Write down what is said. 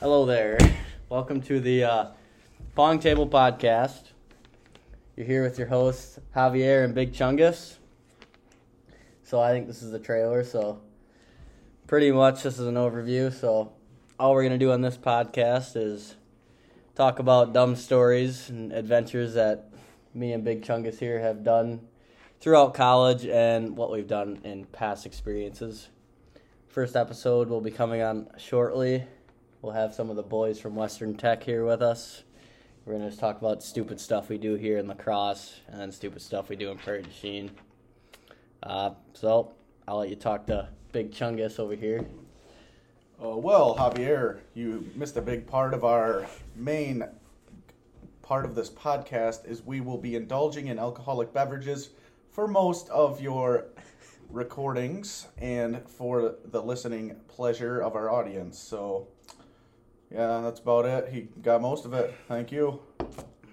Hello there. Welcome to the uh, Pong Table Podcast. You're here with your hosts, Javier and Big Chungus. So I think this is the trailer, so pretty much this is an overview. So all we're going to do on this podcast is talk about dumb stories and adventures that me and Big Chungus here have done throughout college and what we've done in past experiences. First episode will be coming on shortly. We'll have some of the boys from Western Tech here with us. We're going to just talk about stupid stuff we do here in La Crosse and then stupid stuff we do in Prairie Chien. Uh, so I'll let you talk to Big Chungus over here. Uh, well, Javier, you missed a big part of our main part of this podcast is we will be indulging in alcoholic beverages for most of your recordings and for the listening pleasure of our audience. So, yeah, that's about it. He got most of it. Thank you.